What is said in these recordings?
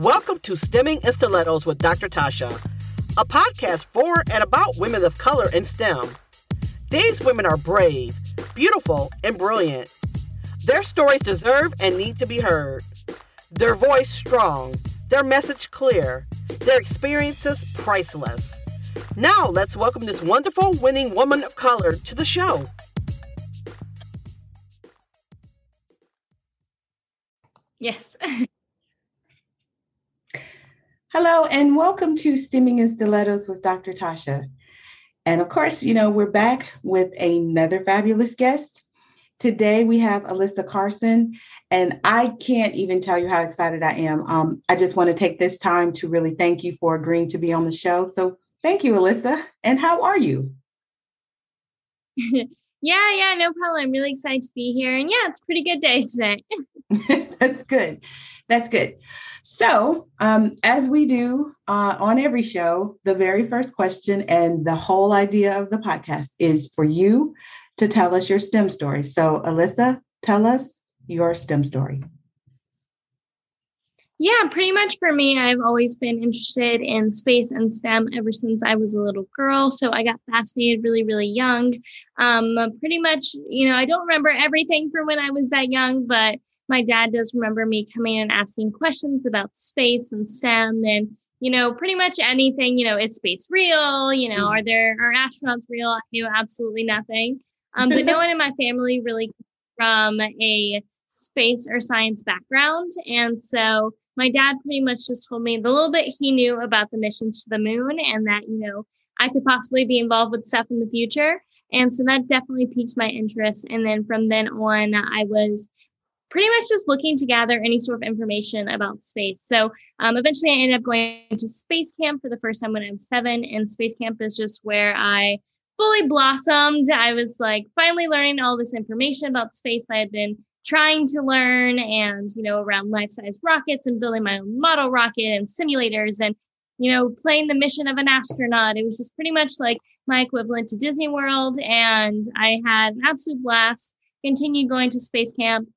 Welcome to Stemming in Stilettos with Dr. Tasha, a podcast for and about women of color in STEM. These women are brave, beautiful, and brilliant. Their stories deserve and need to be heard. Their voice strong, their message clear, their experiences priceless. Now, let's welcome this wonderful winning woman of color to the show. Yes. Hello, and welcome to Stemming in Stilettos with Dr. Tasha. And of course, you know, we're back with another fabulous guest. Today we have Alyssa Carson, and I can't even tell you how excited I am. Um, I just want to take this time to really thank you for agreeing to be on the show. So thank you, Alyssa. And how are you? yeah, yeah, no problem. I'm really excited to be here. And yeah, it's a pretty good day today. That's good. That's good. So, um, as we do uh, on every show, the very first question and the whole idea of the podcast is for you to tell us your STEM story. So, Alyssa, tell us your STEM story. Yeah, pretty much for me, I've always been interested in space and STEM ever since I was a little girl. So I got fascinated really, really young. Um, pretty much, you know, I don't remember everything from when I was that young, but my dad does remember me coming and asking questions about space and STEM and, you know, pretty much anything, you know, is space real? You know, are there, are astronauts real? I knew absolutely nothing. Um, but no one in my family really from a space or science background. And so my dad pretty much just told me the little bit he knew about the missions to the moon and that, you know, I could possibly be involved with stuff in the future. And so that definitely piqued my interest. And then from then on, I was pretty much just looking to gather any sort of information about space. So um, eventually I ended up going to space camp for the first time when I was seven. And space camp is just where I fully blossomed. I was like finally learning all this information about space I had been trying to learn and, you know, around life size rockets and building my own model rocket and simulators and, you know, playing the mission of an astronaut. It was just pretty much like my equivalent to Disney World. And I had an absolute blast, continued going to space camp.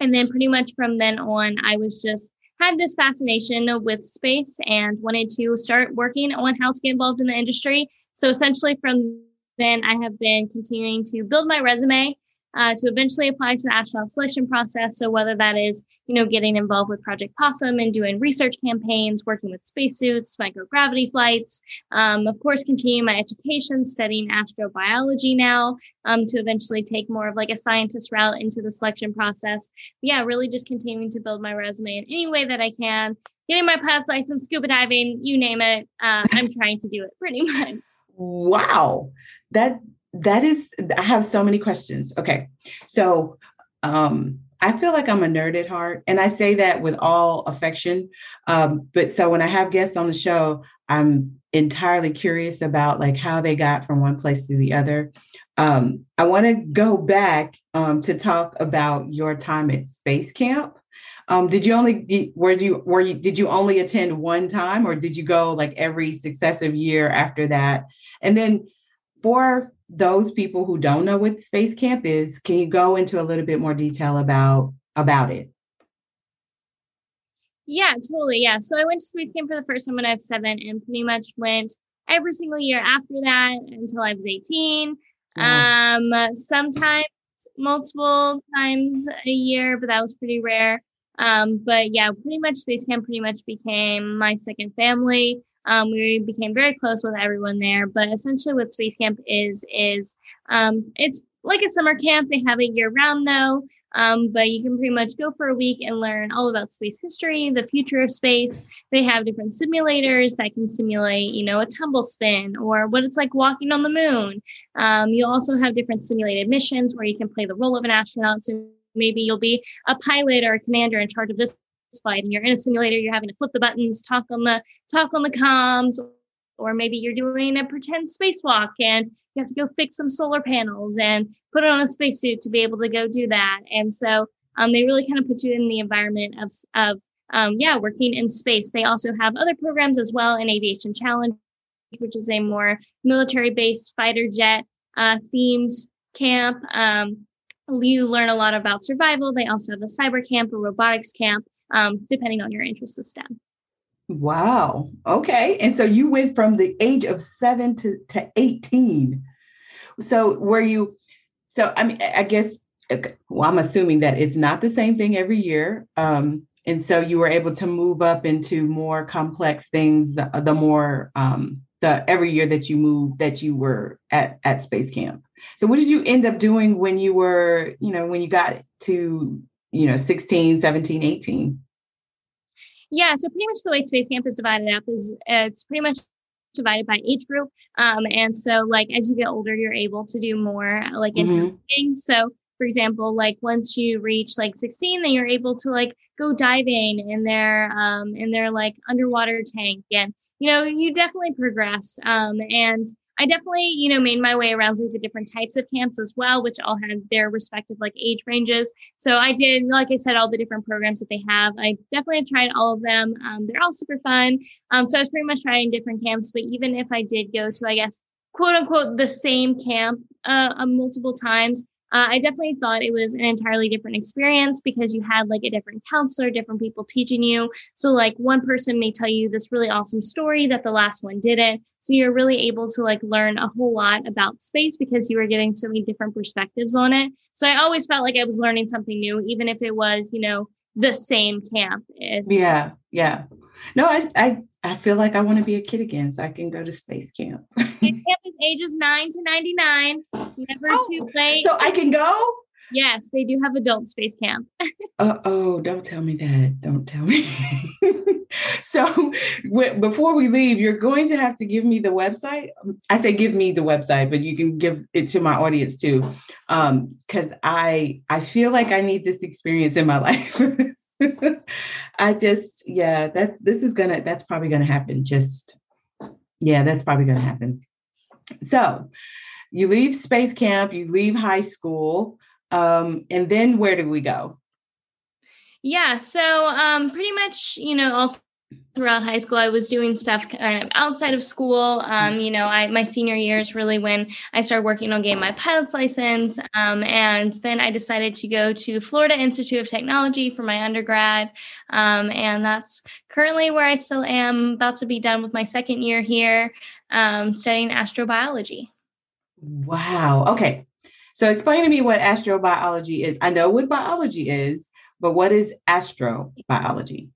And then pretty much from then on, I was just had this fascination with space and wanted to start working on how to get involved in the industry. So essentially from then I have been continuing to build my resume uh, to eventually apply to the astronaut selection process. So whether that is, you know, getting involved with Project Possum and doing research campaigns, working with spacesuits, microgravity flights, um, of course, continuing my education, studying astrobiology now, um, to eventually take more of like a scientist route into the selection process. But yeah, really just continuing to build my resume in any way that I can. Getting my pilot's license, scuba diving, you name it. Uh, I'm trying to do it pretty much. Wow. That that is i have so many questions. Okay so um i feel like i'm a nerd at heart and i say that with all affection um but so when i have guests on the show i'm entirely curious about like how they got from one place to the other. Um i want to go back um to talk about your time at space camp. Um, did you only were you were you did you only attend one time or did you go like every successive year after that? And then for those people who don't know what Space Camp is, can you go into a little bit more detail about about it? Yeah, totally. Yeah. So I went to Space Camp for the first time when I was seven and pretty much went every single year after that until I was 18. Um, sometimes multiple times a year, but that was pretty rare. Um, but yeah, pretty much Space Camp pretty much became my second family. Um, we became very close with everyone there. But essentially, what Space Camp is is um, it's like a summer camp. They have it year round though, um, but you can pretty much go for a week and learn all about space history, the future of space. They have different simulators that can simulate, you know, a tumble spin or what it's like walking on the moon. Um, you also have different simulated missions where you can play the role of an astronaut. So maybe you'll be a pilot or a commander in charge of this flight and you're in a simulator you're having to flip the buttons talk on the talk on the comms or maybe you're doing a pretend spacewalk and you have to go fix some solar panels and put on a spacesuit to be able to go do that. And so um, they really kind of put you in the environment of of um, yeah working in space. They also have other programs as well in aviation challenge which is a more military based fighter jet uh, themed camp um, you learn a lot about survival. They also have a cyber camp, a robotics camp, um, depending on your interest in STEM. Wow. Okay. And so you went from the age of seven to, to 18. So were you, so I mean, I guess, well, I'm assuming that it's not the same thing every year. Um, and so you were able to move up into more complex things the, the more um, the every year that you moved that you were at at space camp so what did you end up doing when you were you know when you got to you know 16 17 18 yeah, so pretty much the way Space Camp is divided up is it's pretty much divided by age group. Um, and so like as you get older, you're able to do more like mm-hmm. things. So for example, like once you reach like 16, then you're able to like go diving in their um in their like underwater tank. And you know, you definitely progress. Um and I definitely, you know, made my way around like the different types of camps as well, which all had their respective like age ranges. So I did, like I said, all the different programs that they have. I definitely tried all of them. Um, they're all super fun. Um, so I was pretty much trying different camps. But even if I did go to, I guess, quote unquote, the same camp uh, uh multiple times, uh, I definitely thought it was an entirely different experience because you had like a different counselor, different people teaching you. So, like, one person may tell you this really awesome story that the last one didn't. So, you're really able to like learn a whole lot about space because you were getting so many different perspectives on it. So, I always felt like I was learning something new, even if it was, you know, the same camp. yeah, yeah. No, I, I I feel like I want to be a kid again, so I can go to space camp. space camp is ages nine to ninety nine. Never oh, too late. So I can go. Yes, they do have adult space camp. uh, oh, don't tell me that. Don't tell me. so w- before we leave, you're going to have to give me the website. I say give me the website, but you can give it to my audience too, because um, I I feel like I need this experience in my life. I just, yeah, that's this is gonna that's probably gonna happen. Just yeah, that's probably gonna happen. So you leave space camp, you leave high school, um, and then where do we go? Yeah, so um, pretty much, you know, all throughout high school i was doing stuff kind of outside of school. Um, you know I, my senior year is really when i started working on getting my pilot's license um, and then i decided to go to florida institute of technology for my undergrad. Um, and that's currently where i still am about to be done with my second year here um, studying astrobiology. Wow. Okay. So explain to me what astrobiology is. I know what biology is but what is astrobiology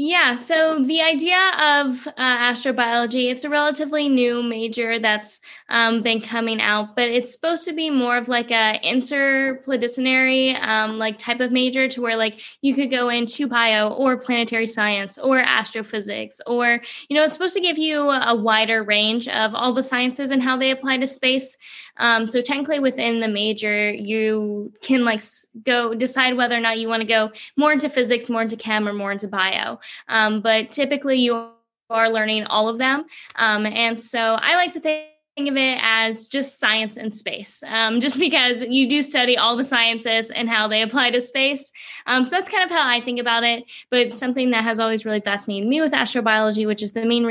yeah, so the idea of uh, astrobiology, it's a relatively new major that's um, been coming out, but it's supposed to be more of like a interdisciplinary um, like type of major to where like you could go into bio or planetary science or astrophysics or, you know, it's supposed to give you a wider range of all the sciences and how they apply to space. Um, so technically within the major, you can like go decide whether or not you want to go more into physics, more into chem, or more into bio. Um, but typically you are learning all of them. Um, and so I like to think of it as just science and space, um, just because you do study all the sciences and how they apply to space. Um, so that's kind of how I think about it. But something that has always really fascinated me with astrobiology, which is the main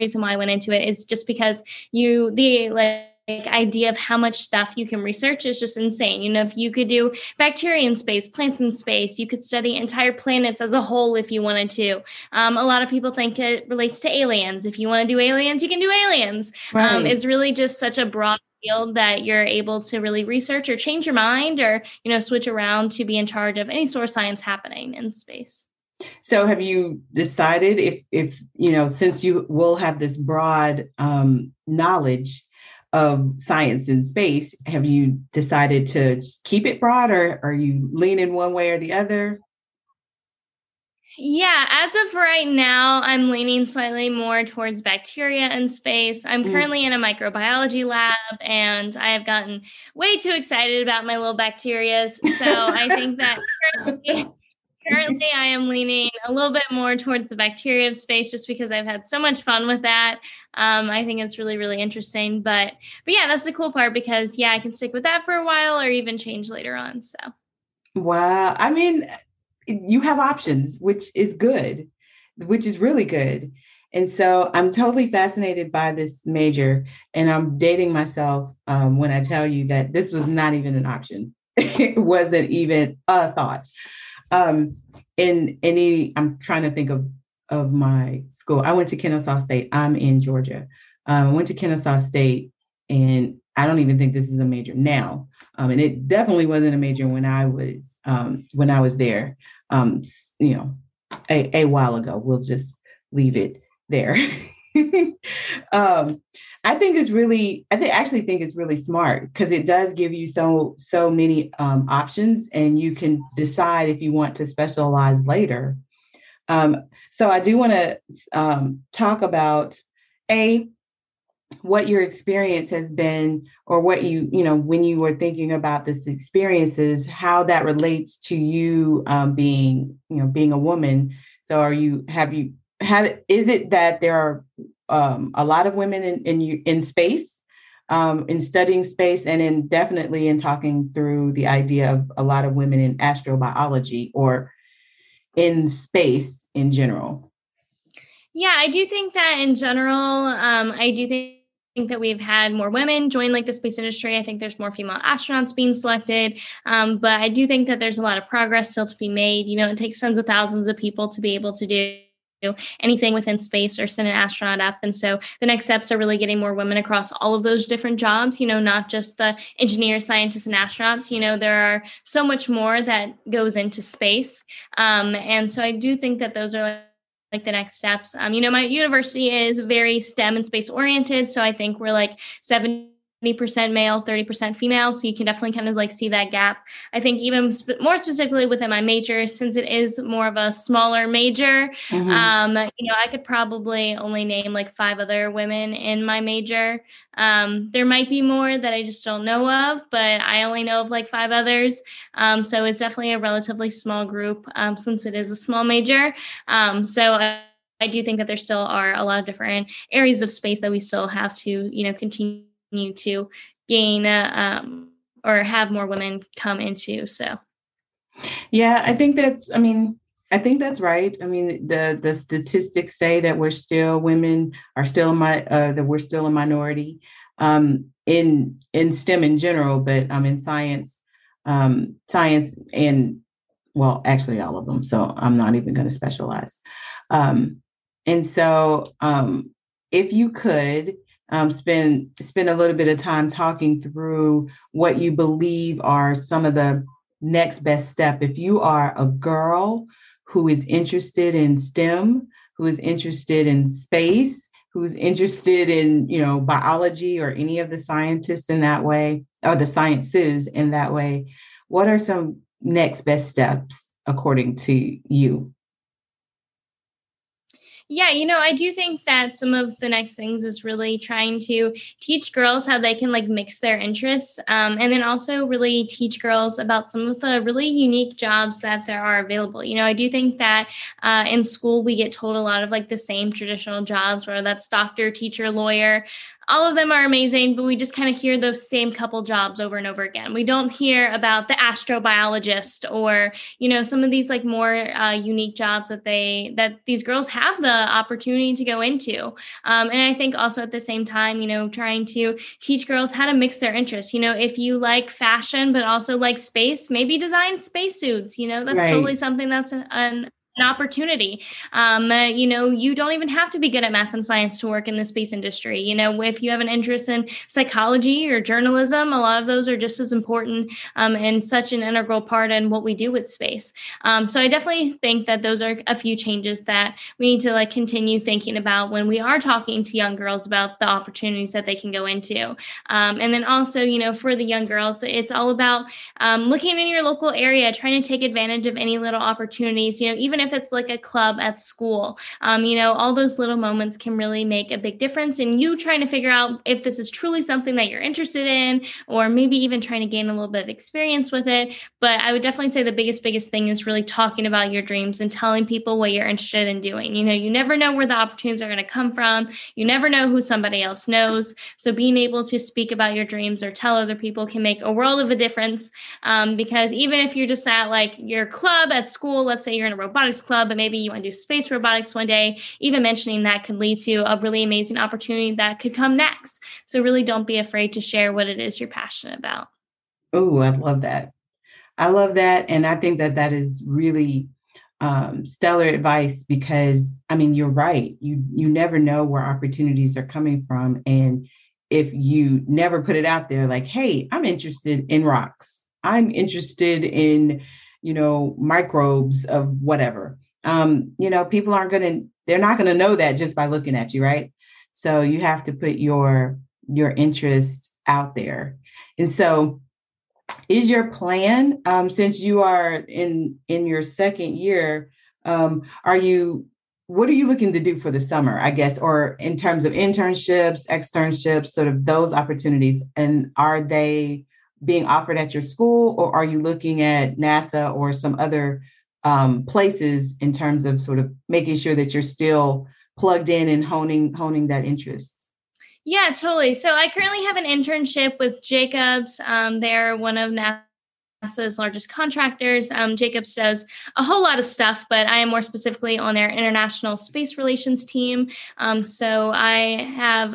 reason why I went into it, is just because you the like idea of how much stuff you can research is just insane. You know, if you could do bacteria in space, plants in space, you could study entire planets as a whole if you wanted to. Um, a lot of people think it relates to aliens. If you want to do aliens, you can do aliens. Um, right. Um, it's really just such a broad field that you're able to really research or change your mind or you know switch around to be in charge of any sort of science happening in space so have you decided if if you know since you will have this broad um, knowledge of science and space, have you decided to keep it broad or are you leaning one way or the other? Yeah, as of right now, I'm leaning slightly more towards bacteria and space. I'm mm. currently in a microbiology lab and I have gotten way too excited about my little bacterias. So I think that currently, currently I am leaning a little bit more towards the bacteria of space just because I've had so much fun with that. Um, I think it's really, really interesting. But but yeah, that's the cool part because yeah, I can stick with that for a while or even change later on. So wow. I mean, you have options, which is good, which is really good. And so I'm totally fascinated by this major, and I'm dating myself um, when I tell you that this was not even an option. it wasn't even a thought um in any i'm trying to think of of my school. I went to Kennesaw State. I'm in Georgia. Um, I went to Kennesaw State, and I don't even think this is a major now. Um, and it definitely wasn't a major when I was um, when I was there. Um, you know, a, a while ago. We'll just leave it there. um, I think it's really, I think actually think it's really smart because it does give you so so many um, options, and you can decide if you want to specialize later. Um, so I do want to um, talk about a what your experience has been or what you you know when you were thinking about this experiences how that relates to you um, being you know being a woman so are you have you have is it that there are um, a lot of women in in, in space um, in studying space and in definitely in talking through the idea of a lot of women in astrobiology or in space in general yeah i do think that in general um, i do think think that we've had more women join like the space industry. I think there's more female astronauts being selected. Um, but I do think that there's a lot of progress still to be made. You know, it takes tens of thousands of people to be able to do anything within space or send an astronaut up. And so the next steps are really getting more women across all of those different jobs, you know, not just the engineers, scientists, and astronauts. You know, there are so much more that goes into space. Um, and so I do think that those are like like the next steps. Um, you know, my university is very STEM and space oriented. So I think we're like 70% male, 30% female. So you can definitely kind of like see that gap. I think even sp- more specifically within my major, since it is more of a smaller major, mm-hmm. um, you know, I could probably only name like five other women in my major. Um, there might be more that I just don't know of, but I only know of like five others. Um, so it's definitely a relatively small group um, since it is a small major. Um, so I, I do think that there still are a lot of different areas of space that we still have to, you know, continue to gain uh, um, or have more women come into. So, yeah, I think that's. I mean, I think that's right. I mean, the the statistics say that we're still women are still my uh, that we're still a minority um, in in STEM in general, but um, in science, um, science and well, actually all of them. So I'm not even going to specialize. Um, and so, um, if you could um, spend spend a little bit of time talking through what you believe are some of the next best step, if you are a girl who is interested in STEM, who is interested in space, who's interested in, you know, biology or any of the scientists in that way, or the sciences in that way, what are some next best steps according to you? Yeah, you know, I do think that some of the next things is really trying to teach girls how they can like mix their interests, um, and then also really teach girls about some of the really unique jobs that there are available. You know, I do think that uh, in school we get told a lot of like the same traditional jobs, whether that's doctor, teacher, lawyer, all of them are amazing, but we just kind of hear those same couple jobs over and over again. We don't hear about the astrobiologist or, you know, some of these like more uh, unique jobs that they, that these girls have the opportunity to go into. Um, and I think also at the same time, you know, trying to teach girls how to mix their interests. You know, if you like fashion, but also like space, maybe design spacesuits, you know, that's right. totally something that's an, an an opportunity. Um, uh, you know, you don't even have to be good at math and science to work in the space industry. You know, if you have an interest in psychology or journalism, a lot of those are just as important um, and such an integral part in what we do with space. Um, so I definitely think that those are a few changes that we need to like continue thinking about when we are talking to young girls about the opportunities that they can go into. Um, and then also, you know, for the young girls, it's all about um, looking in your local area, trying to take advantage of any little opportunities. You know, even if it's like a club at school. Um, you know, all those little moments can really make a big difference in you trying to figure out if this is truly something that you're interested in, or maybe even trying to gain a little bit of experience with it. But I would definitely say the biggest, biggest thing is really talking about your dreams and telling people what you're interested in doing. You know, you never know where the opportunities are going to come from, you never know who somebody else knows. So being able to speak about your dreams or tell other people can make a world of a difference. Um, because even if you're just at like your club at school, let's say you're in a robotics robotics club, but maybe you want to do space robotics one day, even mentioning that could lead to a really amazing opportunity that could come next. So really don't be afraid to share what it is you're passionate about. Oh, I love that. I love that. And I think that that is really um, stellar advice because I mean you're right. You you never know where opportunities are coming from, and if you never put it out there, like, hey, I'm interested in rocks. I'm interested in you know microbes of whatever. Um, you know, people aren't gonna they're not gonna know that just by looking at you, right? So you have to put your your interest out there, and so is your plan um, since you are in in your second year um, are you what are you looking to do for the summer i guess or in terms of internships externships sort of those opportunities and are they being offered at your school or are you looking at nasa or some other um, places in terms of sort of making sure that you're still plugged in and honing honing that interest yeah, totally. So I currently have an internship with Jacobs. Um, they're one of NASA's largest contractors. Um, Jacobs does a whole lot of stuff, but I am more specifically on their international space relations team. Um, so I have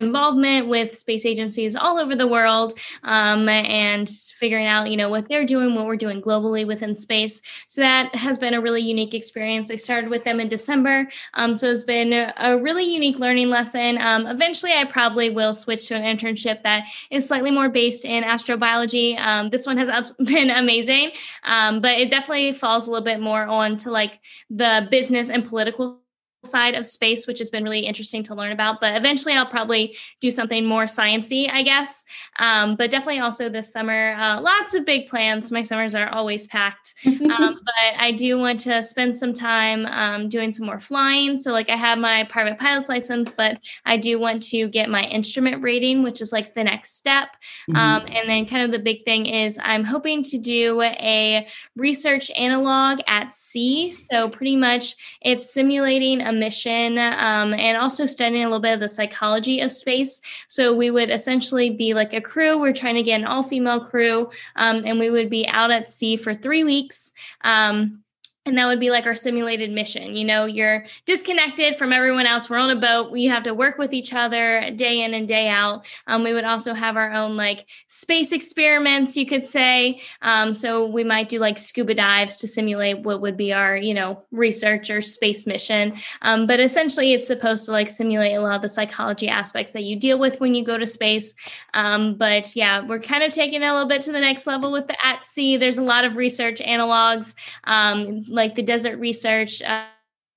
involvement with space agencies all over the world um, and figuring out you know what they're doing what we're doing globally within space. So that has been a really unique experience. I started with them in december um, so it's been a, really unique learning lesson. Um, eventually i probably will switch to an internship that is slightly more based in astrobiology. Um, this one has been amazing um, but it definitely falls a little bit more on to like the business and political side of space, which has been really interesting to learn about. But eventually, I'll probably do something more sciency, I guess. Um, but definitely also this summer, uh, lots of big plans. My summers are always packed, um, but I do want to spend some time um, doing some more flying. So, like, I have my private pilot's license, but I do want to get my instrument rating, which is like the next step. Mm-hmm. Um, and then, kind of the big thing is, I'm hoping to do a research analog at sea. So, pretty much, it's simulating a mission um, and also studying a little bit of the psychology of space. So we would essentially be like a crew. We're trying to get an all female crew, um, and we would be out at sea for three weeks. Um, and that would be like our simulated mission you know? You're disconnected from everyone else. We're on a boat. We have to work with each other day in and day out. Um, we would also have our own like space experiments you could say. Um, so we might do like scuba dives to simulate what would be our you know research or space mission. Um, but essentially it's supposed to like simulate a lot of the psychology aspects that you deal with when you go to space. Um, but yeah we're kind of taking it a little bit to the next level with the at sea. There's a lot of research analogs. Um, like the desert research uh,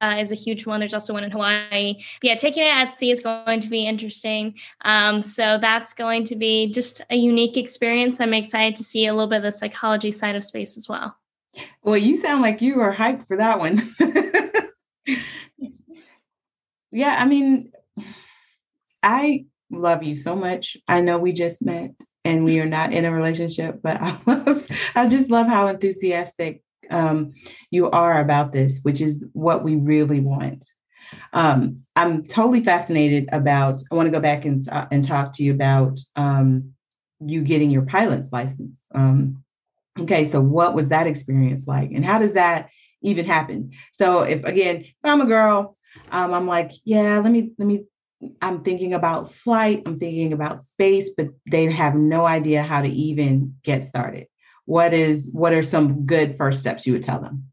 uh, is a huge one. There's also one in Hawaii. But yeah, taking it at sea is going to be interesting. Um, so that's going to be just a unique experience. I'm excited to see a little bit of the psychology side of space as well. Well, you sound like you are hyped for that one. yeah, I mean, I love you so much. I know we just met and we are not in a relationship, but I love, I just love how enthusiastic um, you are about this, which is what we really want. Um, I'm totally fascinated about. I want to go back and uh, and talk to you about um, you getting your pilot's license. Um, okay, so what was that experience like, and how does that even happen? So, if again, if I'm a girl, um, I'm like, yeah, let me let me. I'm thinking about flight. I'm thinking about space, but they have no idea how to even get started what is what are some good first steps you would tell them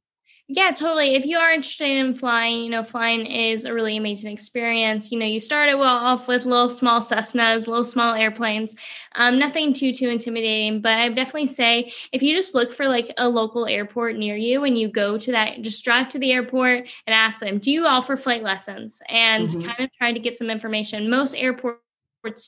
yeah, totally. If you are interested in flying, you know, flying is a really amazing experience. You know, you started well off with little small Cessnas, little small airplanes, um, nothing too too intimidating. But I definitely say if you just look for like a local airport near you and you go to that, just drive to the airport and ask them, do you offer flight lessons? And mm-hmm. kind of try to get some information. Most airports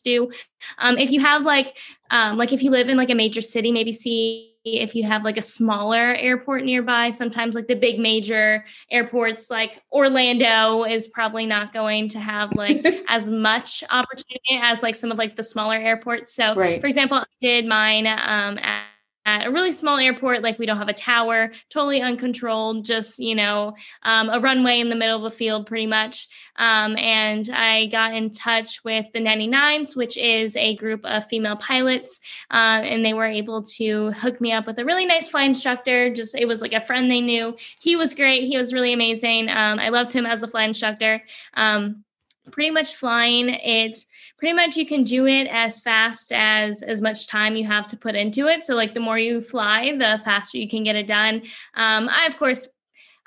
do. Um, if you have like, um, like if you live in like a major city, maybe see if you have like a smaller airport nearby sometimes like the big major airports like orlando is probably not going to have like as much opportunity as like some of like the smaller airports so right. for example i did mine um, at at a really small airport like we don't have a tower totally uncontrolled just you know um, a runway in the middle of a field pretty much. Um, and i got in touch with the 99s which is a group of female pilots uh, and they were able to hook me up with a really nice flight instructor. Just it was like a friend they knew. He was great. He was really amazing. Um, i loved him as a flight instructor. Um, pretty much flying. It's pretty much you can do it as fast as as much time you have to put into it. So like the more you fly the faster you can get it done. Um, i of course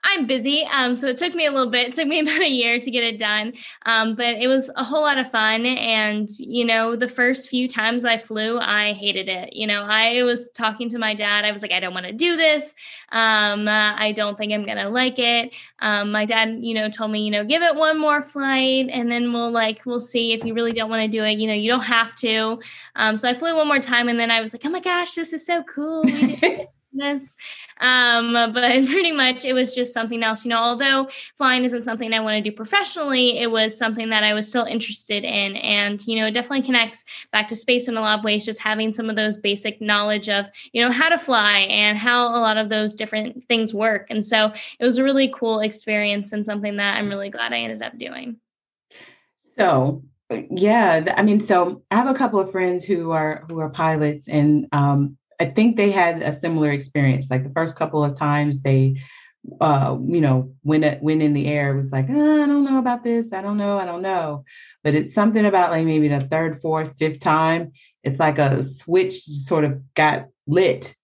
I'm busy. Um, so it took me a little bit, it took me about a year to get it done. Um, but it was a whole lot of fun. And, you know, the first few times I flew, I hated it. You know, I was talking to my dad. I was like, I don't want to do this. Um, uh, I don't think I'm going to like it. Um, my dad, you know, told me, you know, give it one more flight and then we'll like, we'll see if you really don't want to do it. You know, you don't have to. Um, so I flew one more time and then I was like, oh my gosh, this is so cool. this. Um, but pretty much it was just something else. You know, although flying isn't something I want to do professionally, it was something that I was still interested in. And, you know, it definitely connects back to space in a lot of ways, just having some of those basic knowledge of, you know, how to fly and how a lot of those different things work. And so it was a really cool experience and something that I'm really glad I ended up doing. So yeah i mean so i have a couple of friends who are who are pilots and um I think they had a similar experience. Like the first couple of times they, uh, you know, when it went in the air, it was like, oh, I don't know about this. I don't know. I don't know. But it's something about like maybe the third, fourth, fifth time. It's like a switch sort of got lit.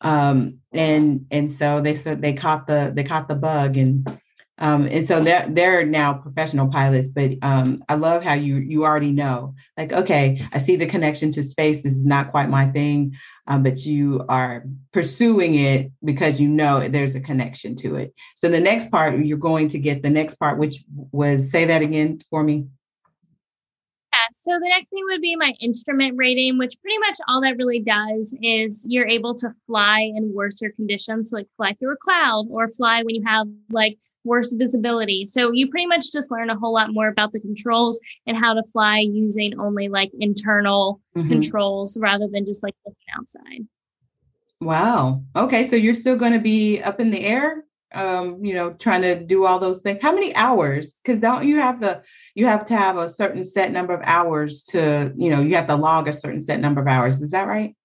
Um, and and so they so they caught the they caught the bug and um, and so they're they're now professional pilots but um, i love how you you already know like okay i see the connection to space this is not quite my thing um, but you are pursuing it because you know there's a connection to it. So the next part, you're going to get the next part, which was say that again for me. So the next thing would be my instrument rating, which pretty much all that really does is you're able to fly in worser conditions, so like fly through a cloud or fly when you have like worse visibility. So you pretty much just learn a whole lot more about the controls and how to fly using only like internal mm-hmm. controls rather than just like looking outside. Wow. Okay, so you're still going to be up in the air um, you know, trying to do all those things. How many hours? Because don't you have the you have to have a certain set number of hours to, you know, you have to log a certain set number of hours. Is that right?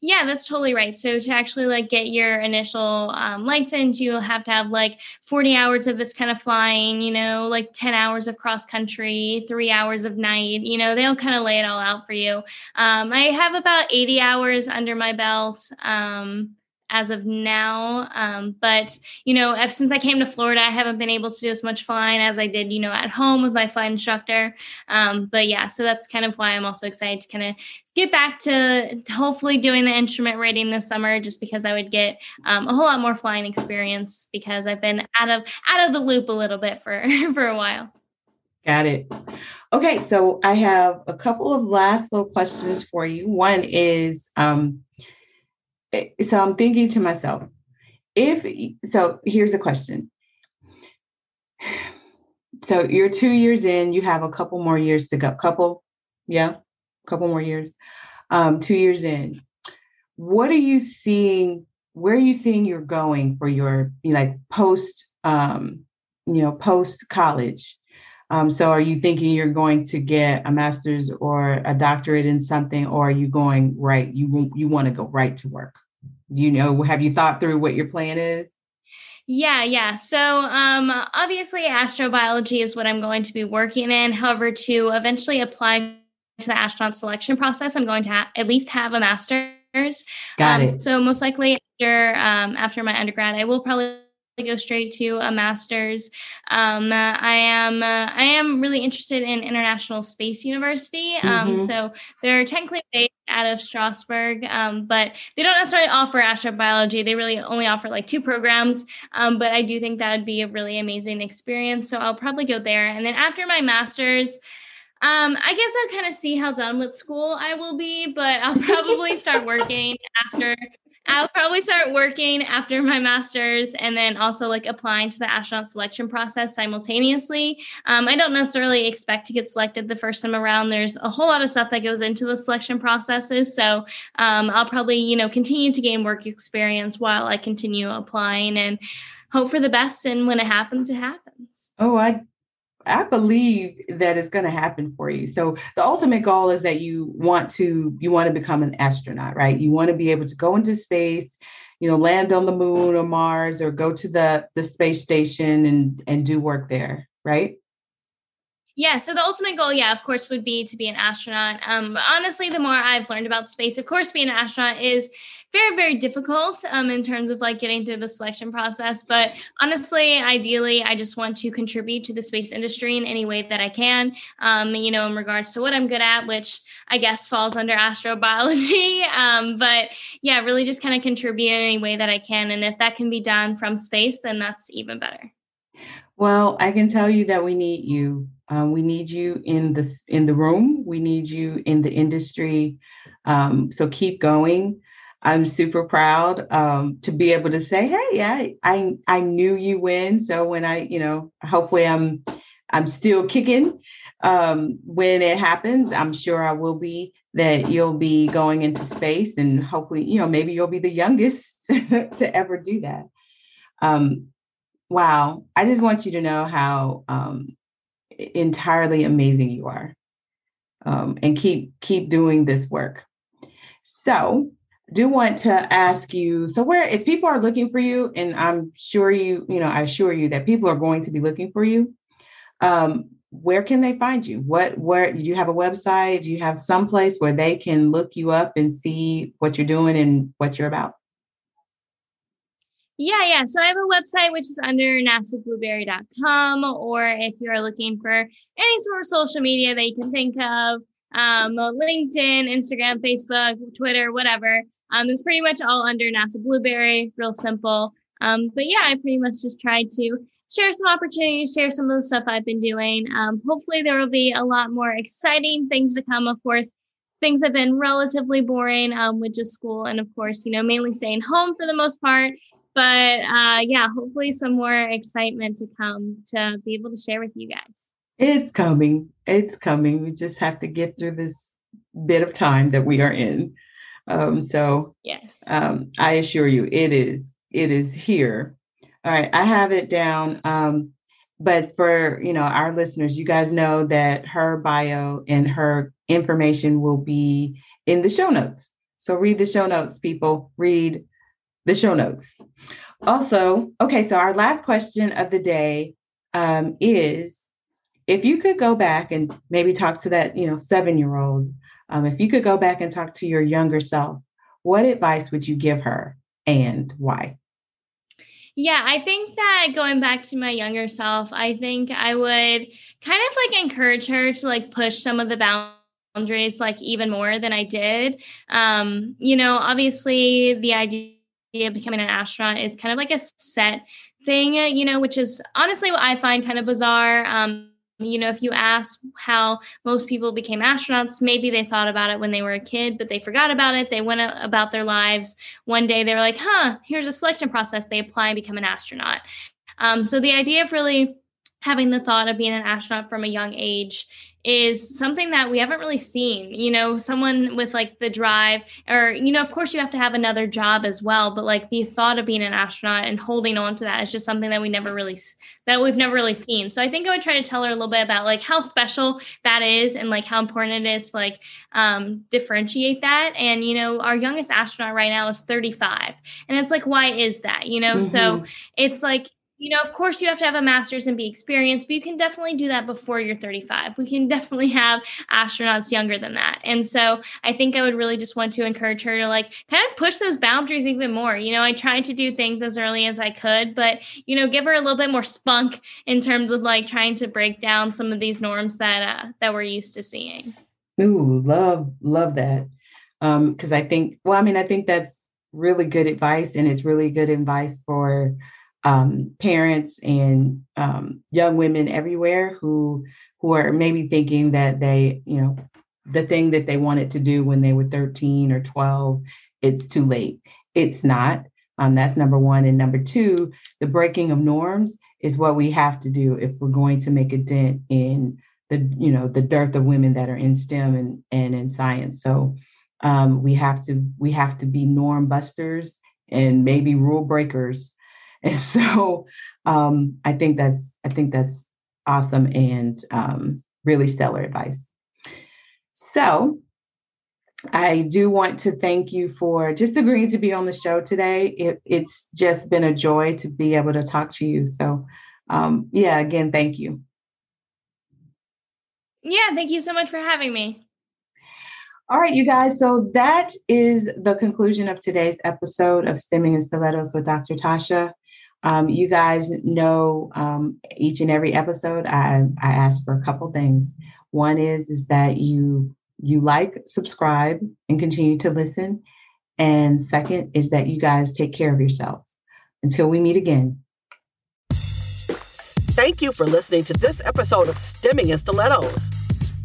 Yeah, that's totally right. So to actually like get your initial um, license, you'll have to have like 40 hours of this kind of flying, you know, like 10 hours of cross country, three hours of night, you know, they'll kind of lay it all out for you. Um, I have about 80 hours under my belt. Um, as of now. Um, but you know, ever since I came to Florida, I haven't been able to do as much flying as I did, you know, at home with my flight instructor. Um, but yeah, so that's kind of why I'm also excited to kind of get back to hopefully doing the instrument rating this summer, just because I would get um, a whole lot more flying experience because I've been out of out of the loop a little bit for for a while. Got it. Okay, so I have a couple of last little questions for you. One is um, so I'm thinking to myself, if so, here's a question. So you're two years in, you have a couple more years to go. Couple, yeah, couple more years. Um, two years in. What are you seeing? Where are you seeing you're going for your like post um, you know, post college? Um, so are you thinking you're going to get a master's or a doctorate in something, or are you going right? You you want to go right to work? Do you know? Have you thought through what your plan is? Yeah, yeah. So um, obviously, astrobiology is what I'm going to be working in. However, to eventually apply to the astronaut selection process, I'm going to ha- at least have a master's. Got um, it. So most likely after um, after my undergrad, I will probably go straight to a master's. Um, I am uh, I am really interested in International Space University. Um, mm-hmm. So they're technically based out of Strasbourg, um, but they don't necessarily offer astrobiology. They really only offer like two programs. Um, but I do think that would be a really amazing experience. So I'll probably go there. And then after my master's. Um, I guess I'll kind of see how done with school I will be, but I'll probably start working after I'll probably start working after my master's and then also like applying to the astronaut selection process simultaneously. Um, I don't necessarily expect to get selected the first time around. There's a whole lot of stuff that goes into the selection processes. So um, I'll probably, you know, continue to gain work experience while I continue applying and hope for the best. And when it happens, it happens. Oh, I I believe that it's going to happen for you. So the ultimate goal is that you want to you want to become an astronaut, right? You want to be able to go into space, you know, land on the moon or Mars or go to the the space station and and do work there, right? Yeah, so the ultimate goal, yeah, of course, would be to be an astronaut. Um, honestly, the more I've learned about space, of course, being an astronaut is very, very difficult um, in terms of like getting through the selection process. But honestly, ideally, I just want to contribute to the space industry in any way that I can. Um, you know, in regards to what I'm good at, which I guess falls under astrobiology. Um, but yeah, really just kind of contribute in any way that I can. And if that can be done from space, then that's even better. Well, I can tell you that we need you. Um, we need you in the in the room. We need you in the industry. Um, so keep going. I'm super proud um, to be able to say, "Hey, I, I I knew you when." So when I, you know, hopefully I'm I'm still kicking um, when it happens. I'm sure I will be. That you'll be going into space, and hopefully, you know, maybe you'll be the youngest to ever do that. Um, wow, I just want you to know how um, entirely amazing you are, um, and keep keep doing this work. So, do want to ask you. So, where if people are looking for you, and I'm sure you, you know, I assure you that people are going to be looking for you. Um, where can they find you? What where do you have a website? Do you have some place where they can look you up and see what you're doing and what you're about? Yeah, yeah. So I have a website which is under nasablueberry.com, or if you're looking for any sort of social media that you can think of, um, LinkedIn, Instagram, Facebook, Twitter, whatever. Um, it's pretty much all under NASA Blueberry, real simple. Um, but yeah, I pretty much just tried to share some opportunities, share some of the stuff I've been doing. Um, hopefully, there will be a lot more exciting things to come. Of course, things have been relatively boring um, with just school and, of course, you know, mainly staying home for the most part but uh, yeah, hopefully some more excitement to come to be able to share with you guys. It's coming. It's coming. We just have to get through this bit of time that we are in. Um, so yes, um, I assure you, it is. It is here. All right, I have it down. Um, but for you know our listeners, you guys know that her bio and her information will be in the show notes. So read the show notes, people. Read the show notes. Also, okay, so our last question of the day um, is if you could go back and maybe talk to that, you know, seven year old, um, if you could go back and talk to your younger self, what advice would you give her and why? Yeah, I think that going back to my younger self, I think I would kind of like encourage her to like push some of the boundaries like even more than I did. Um, you know, obviously the idea of becoming an astronaut is kind of like a set thing, you know, which is honestly what I find kind of bizarre. Um, you know, if you ask how most people became astronauts, maybe they thought about it when they were a kid, but they forgot about it. They went about their lives. One day they were like, huh, here's a selection process. They apply and become an astronaut. Um, so the idea of really having the thought of being an astronaut from a young age is something that we haven't really seen. You know, someone with like the drive, or, you know, of course you have to have another job as well, but like the thought of being an astronaut and holding on to that is just something that we never really, that we've never really seen. So I think I would try to tell her a little bit about like how special that is and like how important it is to like um, differentiate that. And, you know, our youngest astronaut right now is 35. And it's like, why is that? You know, mm-hmm. so it's like, you know, of course, you have to have a master's and be experienced, but you can definitely do that before you're 35. We can definitely have astronauts younger than that. And so I think I would really just want to encourage her to like kind of push those boundaries even more. You know, I tried to do things as early as I could, but, you know, give her a little bit more spunk in terms of like trying to break down some of these norms that, uh, that we're used to seeing. Ooh, love, love that. Um, cause I think, well, I mean, I think that's really good advice and it's really good advice for, um, parents and um, young women everywhere who who are maybe thinking that they, you know, the thing that they wanted to do when they were 13 or 12, it's too late. It's not. Um, that's number one. And number two, the breaking of norms is what we have to do if we're going to make a dent in the, you know, the dearth of women that are in STEM and, and in science. So um, we have to we have to be norm busters and maybe rule breakers And so um, I think that's I think that's awesome and um, really stellar advice. So I do want to thank you for just agreeing to be on the show today. It, it's just been a joy to be able to talk to you. So um, yeah, again, thank you. Yeah, thank you so much for having me. All right, you guys. So that is the conclusion of today's episode of Stemming and Stilettos with Dr. Tasha. Um, you guys know um, each and every episode, I, I ask for a couple things. One is is that you you like, subscribe, and continue to listen. And second is that you guys take care of yourself. Until we meet again. Thank you for listening to this episode of Stemming and Stilettos.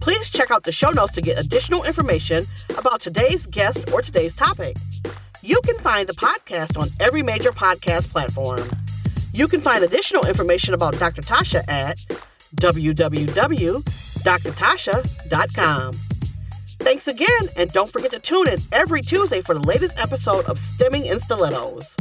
Please check out the show notes to get additional information about today's guest or today's topic. You can find the podcast on every major podcast platform. You can find additional information about Dr. Tasha at www.drtasha.com. Thanks again, and don't forget to tune in every Tuesday for the latest episode of Stemming in Stilettos.